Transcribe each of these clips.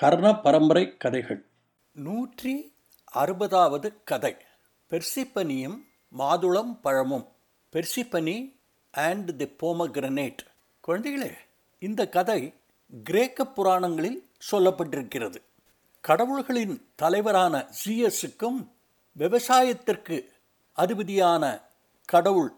கர்ண பரம்பரை கதைகள் நூற்றி அறுபதாவது கதை. பெர்சிப்பனியும் மாதுளம் பழமும். பெர்சிப்பனி அண்ட் தி போமகிரனேட் குழந்தைகளே இந்த கதை கிரேக்க புராணங்களில் சொல்லப்பட்டிருக்கிறது. கடவுள்களின் தலைவரான ஜிஎஸுக்கும் விவசாயத்திற்கு அதிபதியான கடவுள்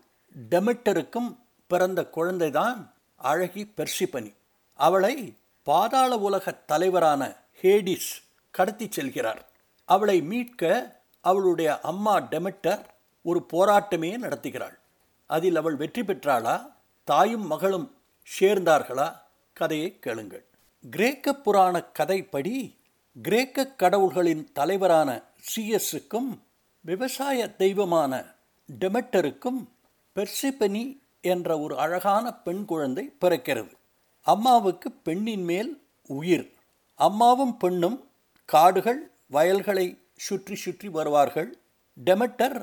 டெமிட்டருக்கும் பிறந்த குழந்தைதான் அழகி பெர்சிப்பனி. அவளை பாதாள உலக தலைவரான ஹேடிஸ் கடத்தி செல்கிறார். அவளை மீட்க அவளுடைய அம்மா டெமெட்டர் ஒரு போராட்டமே நடத்துகிறாள். அதில் அவள் வெற்றி பெற்றாளா? தாயும் மகளும் சேர்ந்தார்களா? கதையை கேளுங்கள். கிரேக்க புராண கதைப்படி கிரேக்க கடவுள்களின் தலைவரான சிஎஸ்ஸுக்கும் விவசாய தெய்வமான டெமெட்டருக்கும் பெர்சிபனி என்ற ஒரு அழகான பெண் குழந்தை பிறக்கிறது. அம்மாவுக்கு பெண்ணின் மேல் உயிர். அம்மாவும் பெண்ணும் காடுகள் வயல்களை சுற்றி சுற்றி வருவார்கள். டெமெட்டர்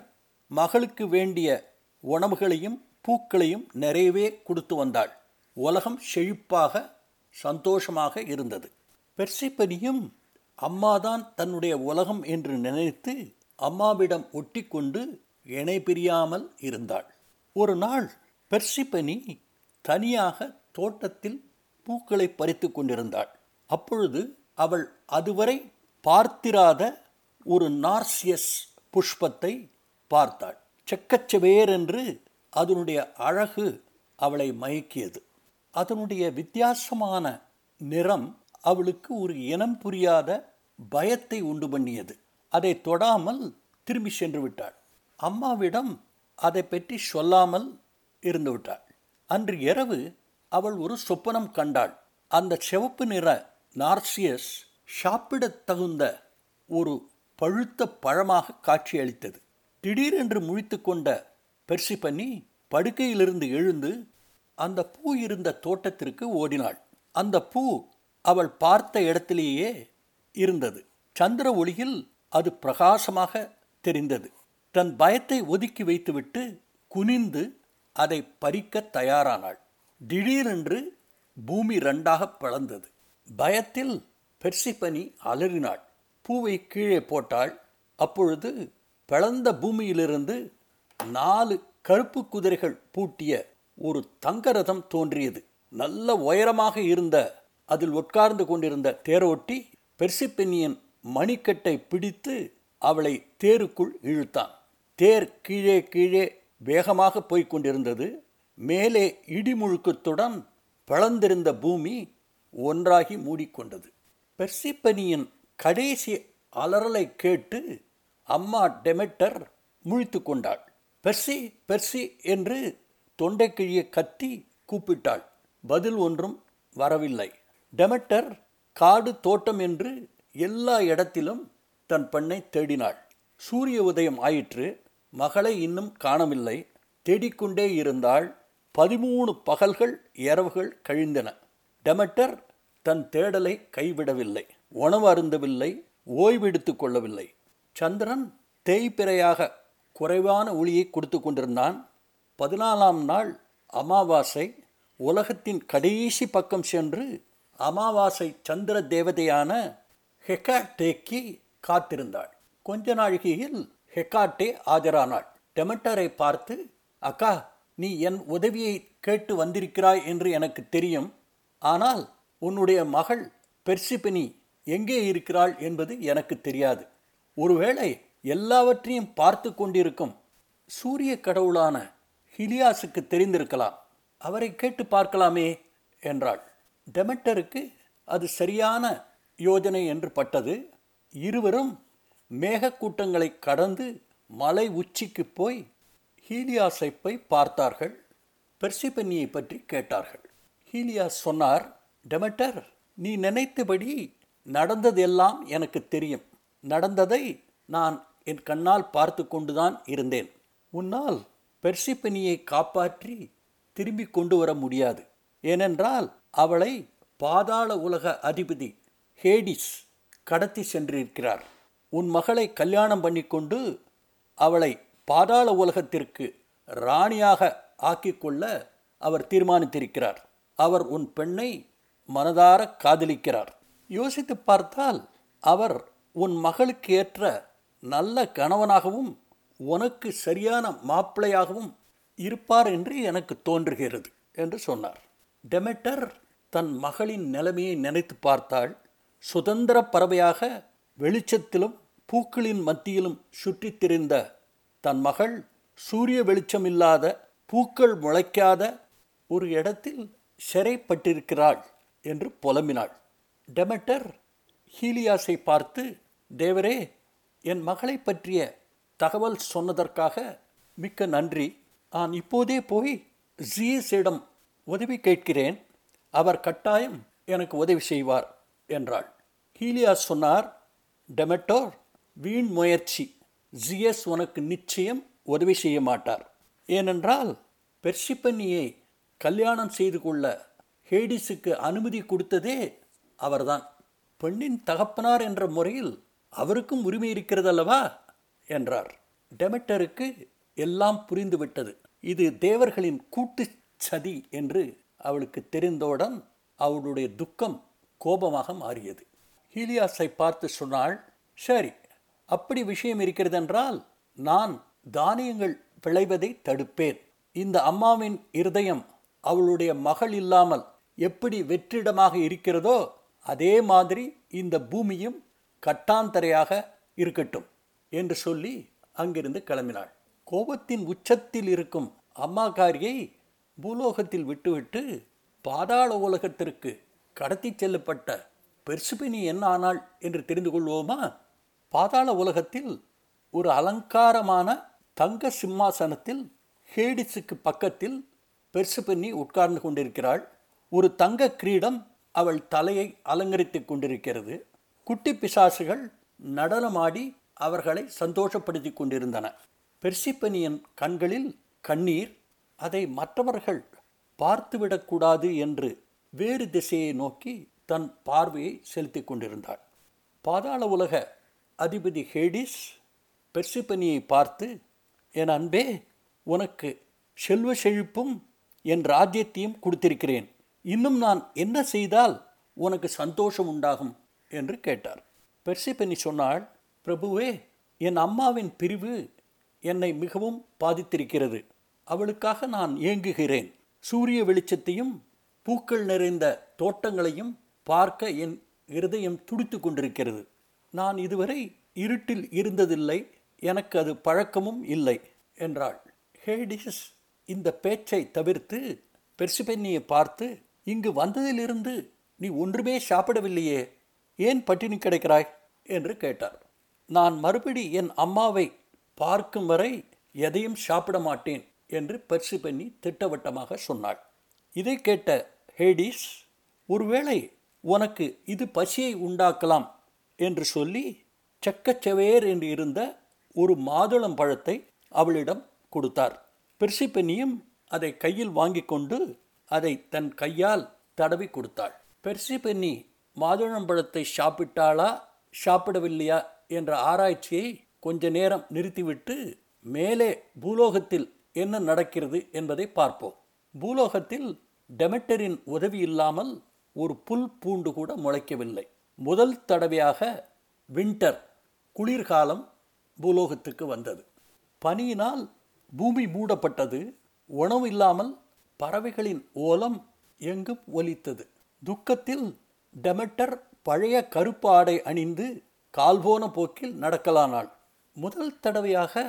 மகளுக்கு வேண்டிய உணவுகளையும் பூக்களையும் நிறையவே கொடுத்து வந்தாள். உலகம் செழிப்பாக சந்தோஷமாக இருந்தது. பெர்சிப்பனியும் அம்மாதான் தன்னுடைய உலகம் என்று நினைத்து அம்மாவிடம் ஒட்டி கொண்டு இணை பிரியாமல் இருந்தாள். ஒரு நாள் பெர்சிப்பனி தனியாக தோட்டத்தில் பூக்களை பறித்து கொண்டிருந்தாள். அப்பொழுது அவள் அதுவரை பார்த்திராத ஒரு நார்சியஸ் புஷ்பத்தை பார்த்தாள். செக்கச்செவேரென்று அதனுடைய அழகு அவளை மயக்கியது. அதனுடைய வித்தியாசமான நிறம் அவளுக்கு ஒரு இனம் புரியாத பயத்தை உண்டு பண்ணியது. அதை தொடாமல் திரும்பி சென்று விட்டாள். அம்மாவிடம் அதை பற்றி சொல்லாமல் இருந்து விட்டாள். அன்று இரவு அவள் ஒரு சொப்பனம் கண்டாள். அந்த சிவப்பு நிற நார்சியஸ் சாப்பிடத் தகுந்த ஒரு பழுத்த பழமாக காட்சியளித்தது. திடீரென்று முழித்து கொண்ட பண்ணி படுக்கையிலிருந்து எழுந்து அந்த பூ இருந்த தோட்டத்திற்கு ஓடினாள். அந்த பூ அவள் பார்த்த இடத்திலேயே இருந்தது. சந்திர ஒளியில் அது பிரகாசமாக தெரிந்தது. தன் பயத்தை ஒதுக்கி வைத்துவிட்டு குனிந்து அதை பறிக்க தயாரானாள். திடீரென்று பூமி ரெண்டாக பிளந்தது. பயத்தில் பெர்சிப்பனி அலறினாள். பூவை கீழே போட்டாள். அப்பொழுது பிளந்த பூமியிலிருந்து நாலு கருப்பு குதிரைகள் பூட்டிய ஒரு தங்க ரதம் தோன்றியது. நல்ல உயரமாக இருந்த அதில் உட்கார்ந்து கொண்டிருந்த தேரோட்டி பெர்சிப்பெனியின் மணிக்கட்டை பிடித்து அவளை தேருக்குள் இழுத்தான். தேர் கீழே கீழே வேகமாக போய்க் கொண்டிருந்தது. மேலே இடிமுழுக்கத்துடன் பிளந்திருந்த பூமி ஒன்றாகி மூடிக்கொண்டது. பெர்சிப்பனியின் கடைசி அலறலை கேட்டு அம்மா டெமெட்டர் முழித்து கொண்டாள். பெர்சி பெர்சி என்று தொண்டைக்கிழிய கத்தி கூப்பிட்டாள். பதில் ஒன்றும் வரவில்லை. டெமெட்டர் காடு தோட்டம் என்று எல்லா இடத்திலும் தன் பெண்ணை தேடினாள். சூரிய உதயம் ஆயிற்று. மகளை இன்னும் காணவில்லை. தேடிக்கொண்டே இருந்தாள். பதிமூணு பகல்கள் இரவுகள் கழிந்தன. டெமெட்டர் தன் தேடலை கைவிடவில்லை உணவு அருந்தவில்லை ஓய்வெடுத்து கொள்ளவில்லை. சந்திரன் தேய்பிறையாக குறைவான ஒளியை கொடுத்து கொண்டிருந்தான். பதினாலாம் நாள் அமாவாசை உலகத்தின் கடைசி பக்கம் சென்று அமாவாசை சந்திர தேவதையான ஹெக்காட்டேக்கு காத்திருந்தாள். கொஞ்ச நாழிகையில் ஹெக்காட்டே ஆஜரானாள். டெமட்டரை பார்த்து அக்கா நீ என் உதவியை கேட்டு வந்திருக்கிறாய் என்று எனக்கு தெரியும். ஆனால் உன்னுடைய மகள் பெர்சிபினி எங்கே இருக்கிறாள் என்பது எனக்கு தெரியாது. ஒருவேளை எல்லாவற்றையும் பார்த்து கொண்டிருக்கும் சூரிய கடவுளான ஹிலியாஸுக்கு தெரிந்திருக்கலாம். அவரை கேட்டு பார்க்கலாமே என்றாள். டெமெட்டருக்கு அது சரியான யோஜனை என்று பட்டது. இருவரும் மேகக்கூட்டங்களை கடந்து மலை உச்சிக்கு போய் ஹீலியாஸை போய் பார்த்தார்கள் பெர்சிபென்னியை பற்றி கேட்டார்கள். ஹீலியாஸ் சொன்னார் டெமட்டர் நீ நினைத்தபடி நடந்ததெல்லாம் எனக்கு தெரியும். நடந்ததை நான் என் கண்ணால் பார்த்து கொண்டுதான் இருந்தேன். உன்னால் பெர்சிபெனியை காப்பாற்றி திரும்பி கொண்டு வர முடியாது. ஏனென்றால் அவளை பாதாள உலக அதிபதி ஹேடிஸ் கடத்தி சென்றிருக்கிறார். உன் மகளை கல்யாணம் பண்ணிக்கொண்டு அவளை பாதாள உலகத்திற்கு ராணியாக ஆக்கிக்கொள்ள அவர் தீர்மானித்திருக்கிறார். அவர் உன் பெண்ணை மனதார காதலிக்கிறார். யோசித்து பார்த்தால் அவர் உன் மகளுக்கு ஏற்ற நல்ல கணவனாகவும் உனக்கு சரியான மாப்பிள்ளையாகவும் இருப்பார் என்று எனக்கு தோன்றுகிறது என்று சொன்னார். டெமெட்டர் தன் மகளின் நிலைமையை நினைத்து பார்த்தாள். சுதந்திர பறவையாக வெளிச்சத்திலும் பூக்களின் மத்தியிலும் சுற்றித் திரிந்த தன் மகள் சூரிய வெளிச்சம் இல்லாத பூக்கள் முளைக்காத ஒரு இடத்தில் சிறைப்பட்டிருக்கிறாள் என்று புலம்பினாள். டெமெட்டர் ஹீலியாஸை பார்த்து தேவரே என் மகளை பற்றிய தகவல் சொன்னதற்காக மிக்க நன்றி. நான் இப்போதே போய் ஜீஸிடம் உதவி கேட்கிறேன். அவர் கட்டாயம் எனக்கு உதவி செய்வார் என்றாள். ஹீலியாஸ் சொன்னார் டெமெட்டோர் வீண் முயற்சி. ஜிஎஸ் உனக்கு நிச்சயம் உதவி செய்ய மாட்டார். ஏனென்றால் பெர்ஷிப்பன்னியை கல்யாணம் செய்து கொள்ள ஹேடிஸுக்கு அனுமதி கொடுத்ததே அவர்தான். பெண்ணின் தகப்பனார் என்ற முறையில் அவருக்கும் உரிமை இருக்கிறதல்லவா? என்றார். டெமெட்டருக்கு எல்லாம் புரிந்துவிட்டது. இது தேவர்களின் கூட்டு சதி என்று அவளுக்கு தெரிந்தவுடன் அவளுடைய துக்கம் கோபமாக மாறியது. ஹீலியாஸை பார்த்து சொன்னாள் சரி அப்படி விஷயம் இருக்கிறதென்றால் நான் தானியங்கள் விளைவதை தடுப்பேன். இந்த அம்மாவின் இருதயம் அவளுடைய மகள் இல்லாமல் எப்படி வெற்றிடமாக இருக்கிறதோ அதே மாதிரி இந்த பூமியும் கட்டாந்தரையாக இருக்கட்டும் என்று சொல்லி அங்கிருந்து கிளம்பினாள். கோபத்தின் உச்சத்தில் இருக்கும் அம்மாக்காரியை பூலோகத்தில் விட்டுவிட்டு பாதாள உலகத்திற்கு கடத்தி செல்லப்பட்ட பெர்சுபினி என்ன ஆனாள் என்று தெரிந்து கொள்வோமா? பாதாள உலகத்தில் ஒரு அலங்காரமான தங்க சிம்மாசனத்தில் ஹேடிஸுக்கு பக்கத்தில் பெர்சுபென்னி உட்கார்ந்து கொண்டிருக்கிறாள். ஒரு தங்க கிரீடம் அவள் தலையை அலங்கரித்து கொண்டிருக்கிறது. குட்டி பிசாசுகள் நடனமாடி அவர்களை சந்தோஷப்படுத்தி கொண்டிருந்தன. பெர்சிப்பனியின் கண்களில் கண்ணீர் அதை மற்றவர்கள் பார்த்துவிடக்கூடாது என்று வேறு திசையை நோக்கி தன் பார்வையை செலுத்தி கொண்டிருந்தாள். பாதாள உலக அதிபதி ஹேடிஸ் பெர்சிப்பனியை பார்த்து என் அன்பே உனக்கு செல்வ செழிப்பும் என் ராஜ்யத்தையும் கொடுத்திருக்கிறேன். இன்னும் நான் என்ன செய்தால் உனக்கு சந்தோஷம் உண்டாகும்? என்று கேட்டார். பெர்சிப்பனி சொன்னாள் பிரபுவே என் அம்மாவின் பிரிவு என்னை மிகவும் பாதித்திருக்கிறது. அவளுக்காக நான் ஏங்குகிறேன். சூரிய வெளிச்சத்தையும் பூக்கள் நிறைந்த தோட்டங்களையும் பார்க்க என் இருதயம் துடித்து கொண்டிருக்கிறது. நான் இதுவரை இருட்டில் இருந்ததில்லை எனக்கு அது பழக்கமும் இல்லை என்றாள். ஹேடிஸ் இந்த பேச்சை தவிர்த்து பெர்சிபென்னியை பார்த்து இங்கு வந்ததிலிருந்து நீ ஒன்றுமே சாப்பிடவில்லையே ஏன் பட்டினி கிடைக்கிறாய்? என்று கேட்டார். நான் மறுபடி என் அம்மாவை பார்க்கும் வரை எதையும் சாப்பிட மாட்டேன் என்று பெர்சிபென்னி திட்டவட்டமாக சொன்னாள். இதை கேட்ட ஹேடிஸ் ஒருவேளை உனக்கு இது பசியை உண்டாக்கலாம் என்று சொல்லி செக்கச்செவேர் என்று இருந்த ஒரு மாதுளம் பழத்தை அவளிடம் கொடுத்தார். பெர்சிபெனியும் அதை கையில் வாங்கி கொண்டு அதை தன் கையால் தடவி கொடுத்தாள். பெர்சிபென்னி மாதுளம்பழத்தை சாப்பிட்டாளா சாப்பிடவில்லையா என்ற ஆராய்ச்சியை கொஞ்ச நேரம் நிறுத்திவிட்டு மேலே பூலோகத்தில் என்ன நடக்கிறது என்பதை பார்ப்போம். பூலோகத்தில் டெமெட்டரின் உதவி இல்லாமல் ஒரு புல் பூண்டு கூட முளைக்கவில்லை. முதல் தடவையாக வின்டர் குளிர்காலம் பூலோகத்துக்கு வந்தது. பனியினால் பூமி மூடப்பட்டது. உணவு இல்லாமல் பறவைகளின் ஓலம் எங்கும் ஒலித்தது. துக்கத்தில் டெமெட்டர் பழைய கருப்பாடை அணிந்து கால்போன போக்கில் நடக்கலானாள். முதல் தடவையாக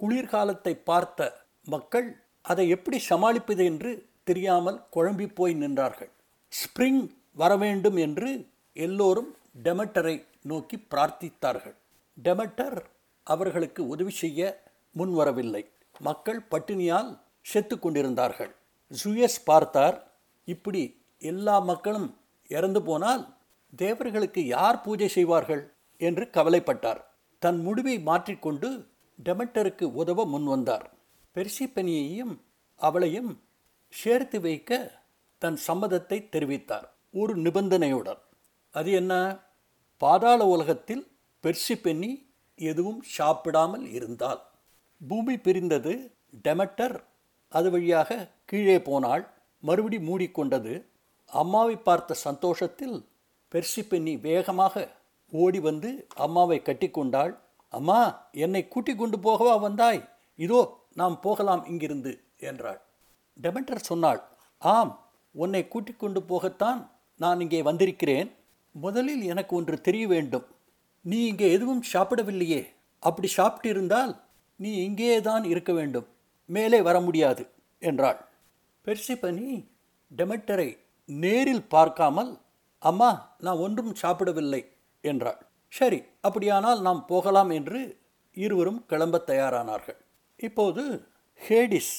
குளிர்காலத்தை பார்த்த மக்கள் அதை எப்படி சமாளிப்பது என்று தெரியாமல் குழம்பி போய் நின்றார்கள். ஸ்ப்ரிங் வரவேண்டும் என்று எல்லோரும் டெமெட்டரை நோக்கி பிரார்த்தித்தார்கள். டெமெட்டர் அவர்களுக்கு உதவி செய்ய முன்வரவில்லை மக்கள் பட்டினியால் செத்து கொண்டிருந்தார்கள். ஜூயஸ் பார்த்தார் இப்படி எல்லா மக்களும் இறந்து போனால் தேவர்களுக்கு யார் பூஜை செய்வார்கள்? என்று கவலைப்பட்டார். தன் முடிவை மாற்றிக்கொண்டு டெமெட்டருக்கு உதவ முன்வந்தார் பெர்சிப்பனியையும் அவளையும் சேர்த்து வைக்க தன் சம்மதத்தை தெரிவித்தார். ஒரு நிபந்தனையுடன் அது என்ன? பாதாள உலகத்தில் பெர்சிப்பென்னி எதுவும் சாப்பிடாமல் இருந்தால் பூமி பிரிந்தது டெமெட்டர் அது வழியாக கீழே போனாள். மறுபடி மூடிக்கொண்டது அம்மாவை பார்த்த சந்தோஷத்தில் பெர்சிபென்னி வேகமாக ஓடி வந்து அம்மாவை கட்டிக்கொண்டாள். அம்மா என்னை கூட்டி கொண்டு போகவா வந்தாய்? இதோ நாம் போகலாம் இங்கிருந்து என்றாள். டெமெண்டர் சொன்னாள் ஆம் உன்னை கூட்டிக் கொண்டு போகத்தான் நான் இங்கே வந்திருக்கிறேன். முதலில் எனக்கு ஒன்று தெரிய வேண்டும். நீ இங்கே எதுவும் சாப்பிடவில்லையே. அப்படி சாப்பிட்டிருந்தால் நீ இங்கேயே தான் இருக்க வேண்டும். மேலே வர முடியாது என்றாள். பெர்சிபனி டெமெட்டரை நேரில் பார்க்காமல் அம்மா நான் ஒன்றும் சாப்பிடவில்லை என்றாள். சரி அப்படியானால் நாம் போகலாம் என்று இருவரும் கிளம்பத் தயாரானார்கள். இப்போது ஹேடிஸ்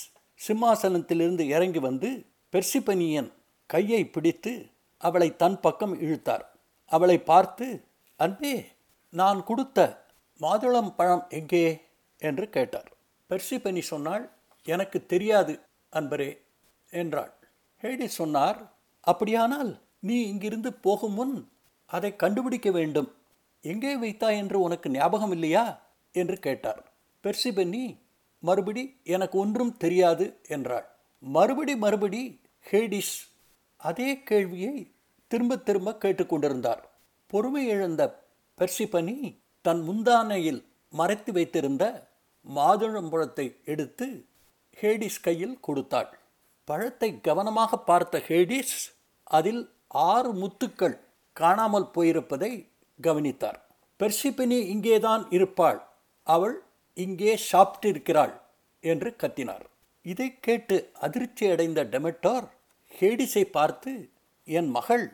சிம்மாசனத்திலிருந்து இறங்கி வந்து பெர்சிபனியன் கையை பிடித்து அவளை தன் பக்கம் இழுத்தார். அவளை பார்த்து அன்பே நான் கொடுத்த மாதுளம் பழம் எங்கே? என்று கேட்டார். பெர்சிபனி சொன்னாள் எனக்கு தெரியாது அன்பரே என்றாள். ஹேடி சொன்னார் அப்படியானால் நீ இங்கிருந்து போகும் முன் அதை கண்டுபிடிக்க வேண்டும். எங்கே வைத்தாய் என்று உனக்கு ஞாபகம் இல்லையா? என்று கேட்டார். பெர்சிபென்னி மறுபடி எனக்கு ஒன்றும் தெரியாது என்றாள். மறுபடி மறுபடி ஹேடிஸ் அதே கேள்வியை திரும்ப திரும்ப கேட்டுக்கொண்டிருந்தார். பொறுமை இழந்த பெர்சிபனி தன் முந்தானையில் மறைத்து வைத்திருந்த மாதுளம்பழத்தை எடுத்து ஹேடிஸ் கையில் கொடுத்தாள். பழத்தை கவனமாக பார்த்த ஹேடிஸ் அதில் ஆறு முத்துக்கள் காணாமல் போயிருப்பதை கவனித்தார். பெர்சிபினி இங்கேதான் இருப்பாள். அவள் இங்கே சாப்பிட்டிருக்கிறாள் என்று கத்தினார். இதை கேட்டு அதிர்ச்சி அடைந்த டெமெட்டோர் ஹேடிஸை பார்த்து என் மகள்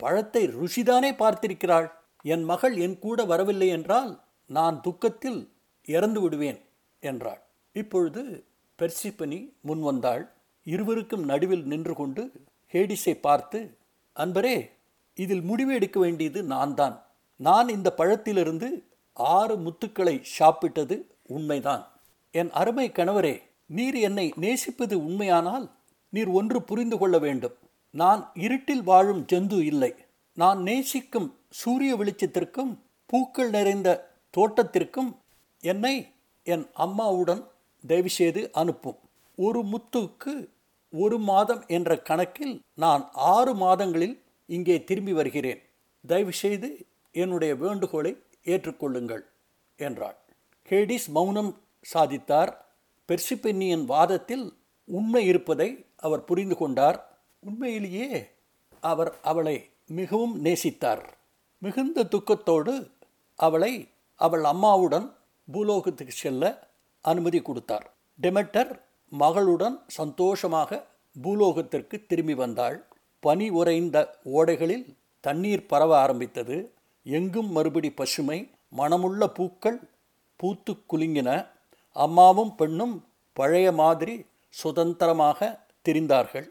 பழத்தை ருஷிதானே பார்த்திருக்கிறாள். என் மகள் என் கூட வரவில்லை என்றால் நான் துக்கத்தில் இறந்து விடுவேன் என்றாள். இப்பொழுது பெர்சிப்பனி முன் வந்தாள். இருவருக்கும் நடுவில் நின்று கொண்டு ஹேடிஸை பார்த்து அன்பரே இதில் முடிவு எடுக்க வேண்டியது நான் தான் நான் இந்த பழத்திலிருந்து ஆறு முத்துக்களை சாப்பிட்டது உண்மைதான். என் அருமை கணவரே நீர் என்னை நேசிப்பது உண்மையானால் நீர் ஒன்று புரிந்து கொள்ள வேண்டும். நான் இருட்டில் வாழும் ஜந்து இல்லை. நான் நேசிக்கும் சூரிய வெளிச்சத்திற்கும் பூக்கள் நிறைந்த தோட்டத்திற்கும் என்னை என் அம்மாவுடன் தயவுசெய்து அனுப்பும். ஒரு முத்துக்கு ஒரு மாதம் என்ற கணக்கில் நான் ஆறு மாதங்களில் இங்கே திரும்பி வருகிறேன். தயவுசெய்து என்னுடைய வேண்டுகோளை ஏற்றுக்கொள்ளுங்கள் என்றாள். ஹேடிஸ் மௌனம் சாதித்தார். பெர்சிபென்னியின் வாதத்தில் உண்மை இருப்பதை அவர் புரிந்து கொண்டார். உண்மையிலேயே அவர் அவளை மிகவும் நேசித்தார். மிகுந்த துக்கத்தோடு அவளை அவள் அம்மாவுடன் பூலோகத்துக்கு செல்ல அனுமதி கொடுத்தார். டெமெட்டர் மகளுடன் சந்தோஷமாக பூலோகத்திற்கு திரும்பி வந்தாள். பனி உறைந்த ஓடைகளில் தண்ணீர் பரவ ஆரம்பித்தது. எங்கும் மறுபடி பசுமை மனமுள்ள பூக்கள் பூத்து குலுங்கின. அம்மாவும் பெண்ணும் பழைய மாதிரி சுதந்திரமாக திரிந்தார்கள்.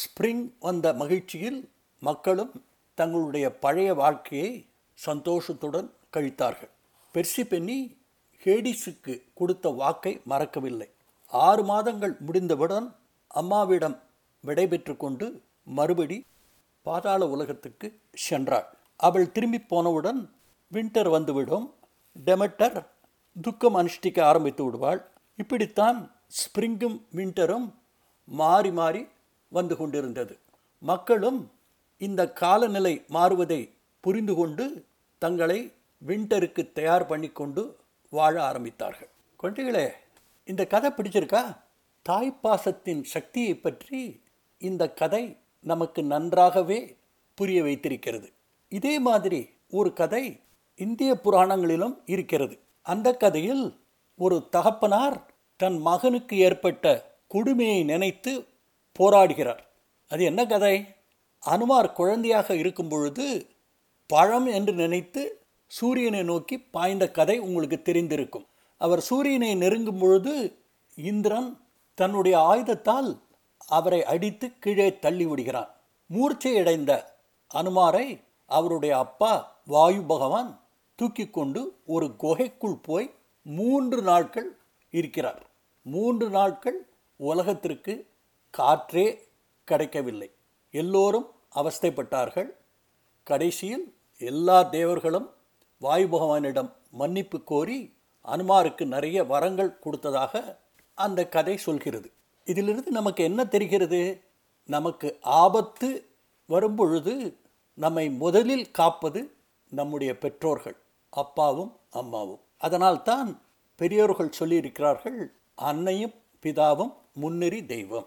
ஸ்ப்ரிங் வந்த மகிழ்ச்சியில் மக்களும் தங்களுடைய பழைய வாழ்க்கையை சந்தோஷத்துடன் கழித்தார்கள். பெர்சி பென்னி ஹேடிஸுக்கு கொடுத்த வாக்கை மறக்கவில்லை. ஆறு மாதங்கள் முடிந்தவுடன் அம்மாவிடம் விடைபெற்று கொண்டு மறுபடி பாதாள உலகத்துக்கு சென்றாள். அவள் திரும்பி போனவுடன் வின்டர் வந்துவிடும். டெமெட்டர் துக்கம் அனுஷ்டிக்க ஆரம்பித்து விடுவாள். இப்படித்தான் ஸ்ப்ரிங்கும் வின்டரும் மாறி மாறி வந்து கொண்டிருந்தது. மக்களும் இந்த காலநிலை மாறுவதை புரிந்து கொண்டு தங்களை விண்டருக்கு தயார் பண்ணிக்கொண்டு வாழ ஆரம்பித்தார்கள். குழந்தைகளே இந்த கதை பிடிச்சிருக்கா? தாய்ப்பாசத்தின் சக்தியை பற்றி இந்த கதை நமக்கு நன்றாகவே புரிய வைத்திருக்கிறது. இதே மாதிரி ஒரு கதை இந்திய புராணங்களிலும் இருக்கிறது. அந்த கதையில் ஒரு தகப்பனார் தன் மகனுக்கு ஏற்பட்ட கொடுமையை நினைத்து போராடுகிறார். அது என்ன கதை? அனுமார் குழந்தையாக இருக்கும் பொழுது பழம் என்று நினைத்து சூரியனை நோக்கி பாய்ந்த கதை உங்களுக்கு தெரிந்திருக்கும். அவர் சூரியனை நெருங்கும் பொழுது இந்திரன் தன்னுடைய ஆயுதத்தால் அவரை அடித்து கீழே தள்ளி விடுகிறான். மூர்ச்சையடைந்த அனுமாரை அவருடைய அப்பா வாயு பகவான் தூக்கி கொண்டு ஒரு குகைக்குள் போய் மூன்று நாட்கள் இருக்கிறார். மூன்று நாட்கள் உலகத்திற்கு காற்றே கிடைக்கவில்லை. எல்லோரும் அவஸ்தைப்பட்டார்கள். கடைசியில் எல்லா தேவர்களும் வாயு பகவானிடம் மன்னிப்பு கோரி அனுமாருக்கு நிறைய வரங்கள் கொடுத்ததாக அந்த கதை சொல்கிறது. இதிலிருந்து நமக்கு என்ன தெரிகிறது? நமக்கு ஆபத்து வரும்பொழுது நம்மை முதலில் காப்பது நம்முடைய பெற்றோர்கள் அப்பாவும் அம்மாவும். அதனால்தான் பெரியோர்கள் சொல்லியிருக்கிறார்கள் அன்னையும் பிதாவும் முன்னெறி தெய்வம்.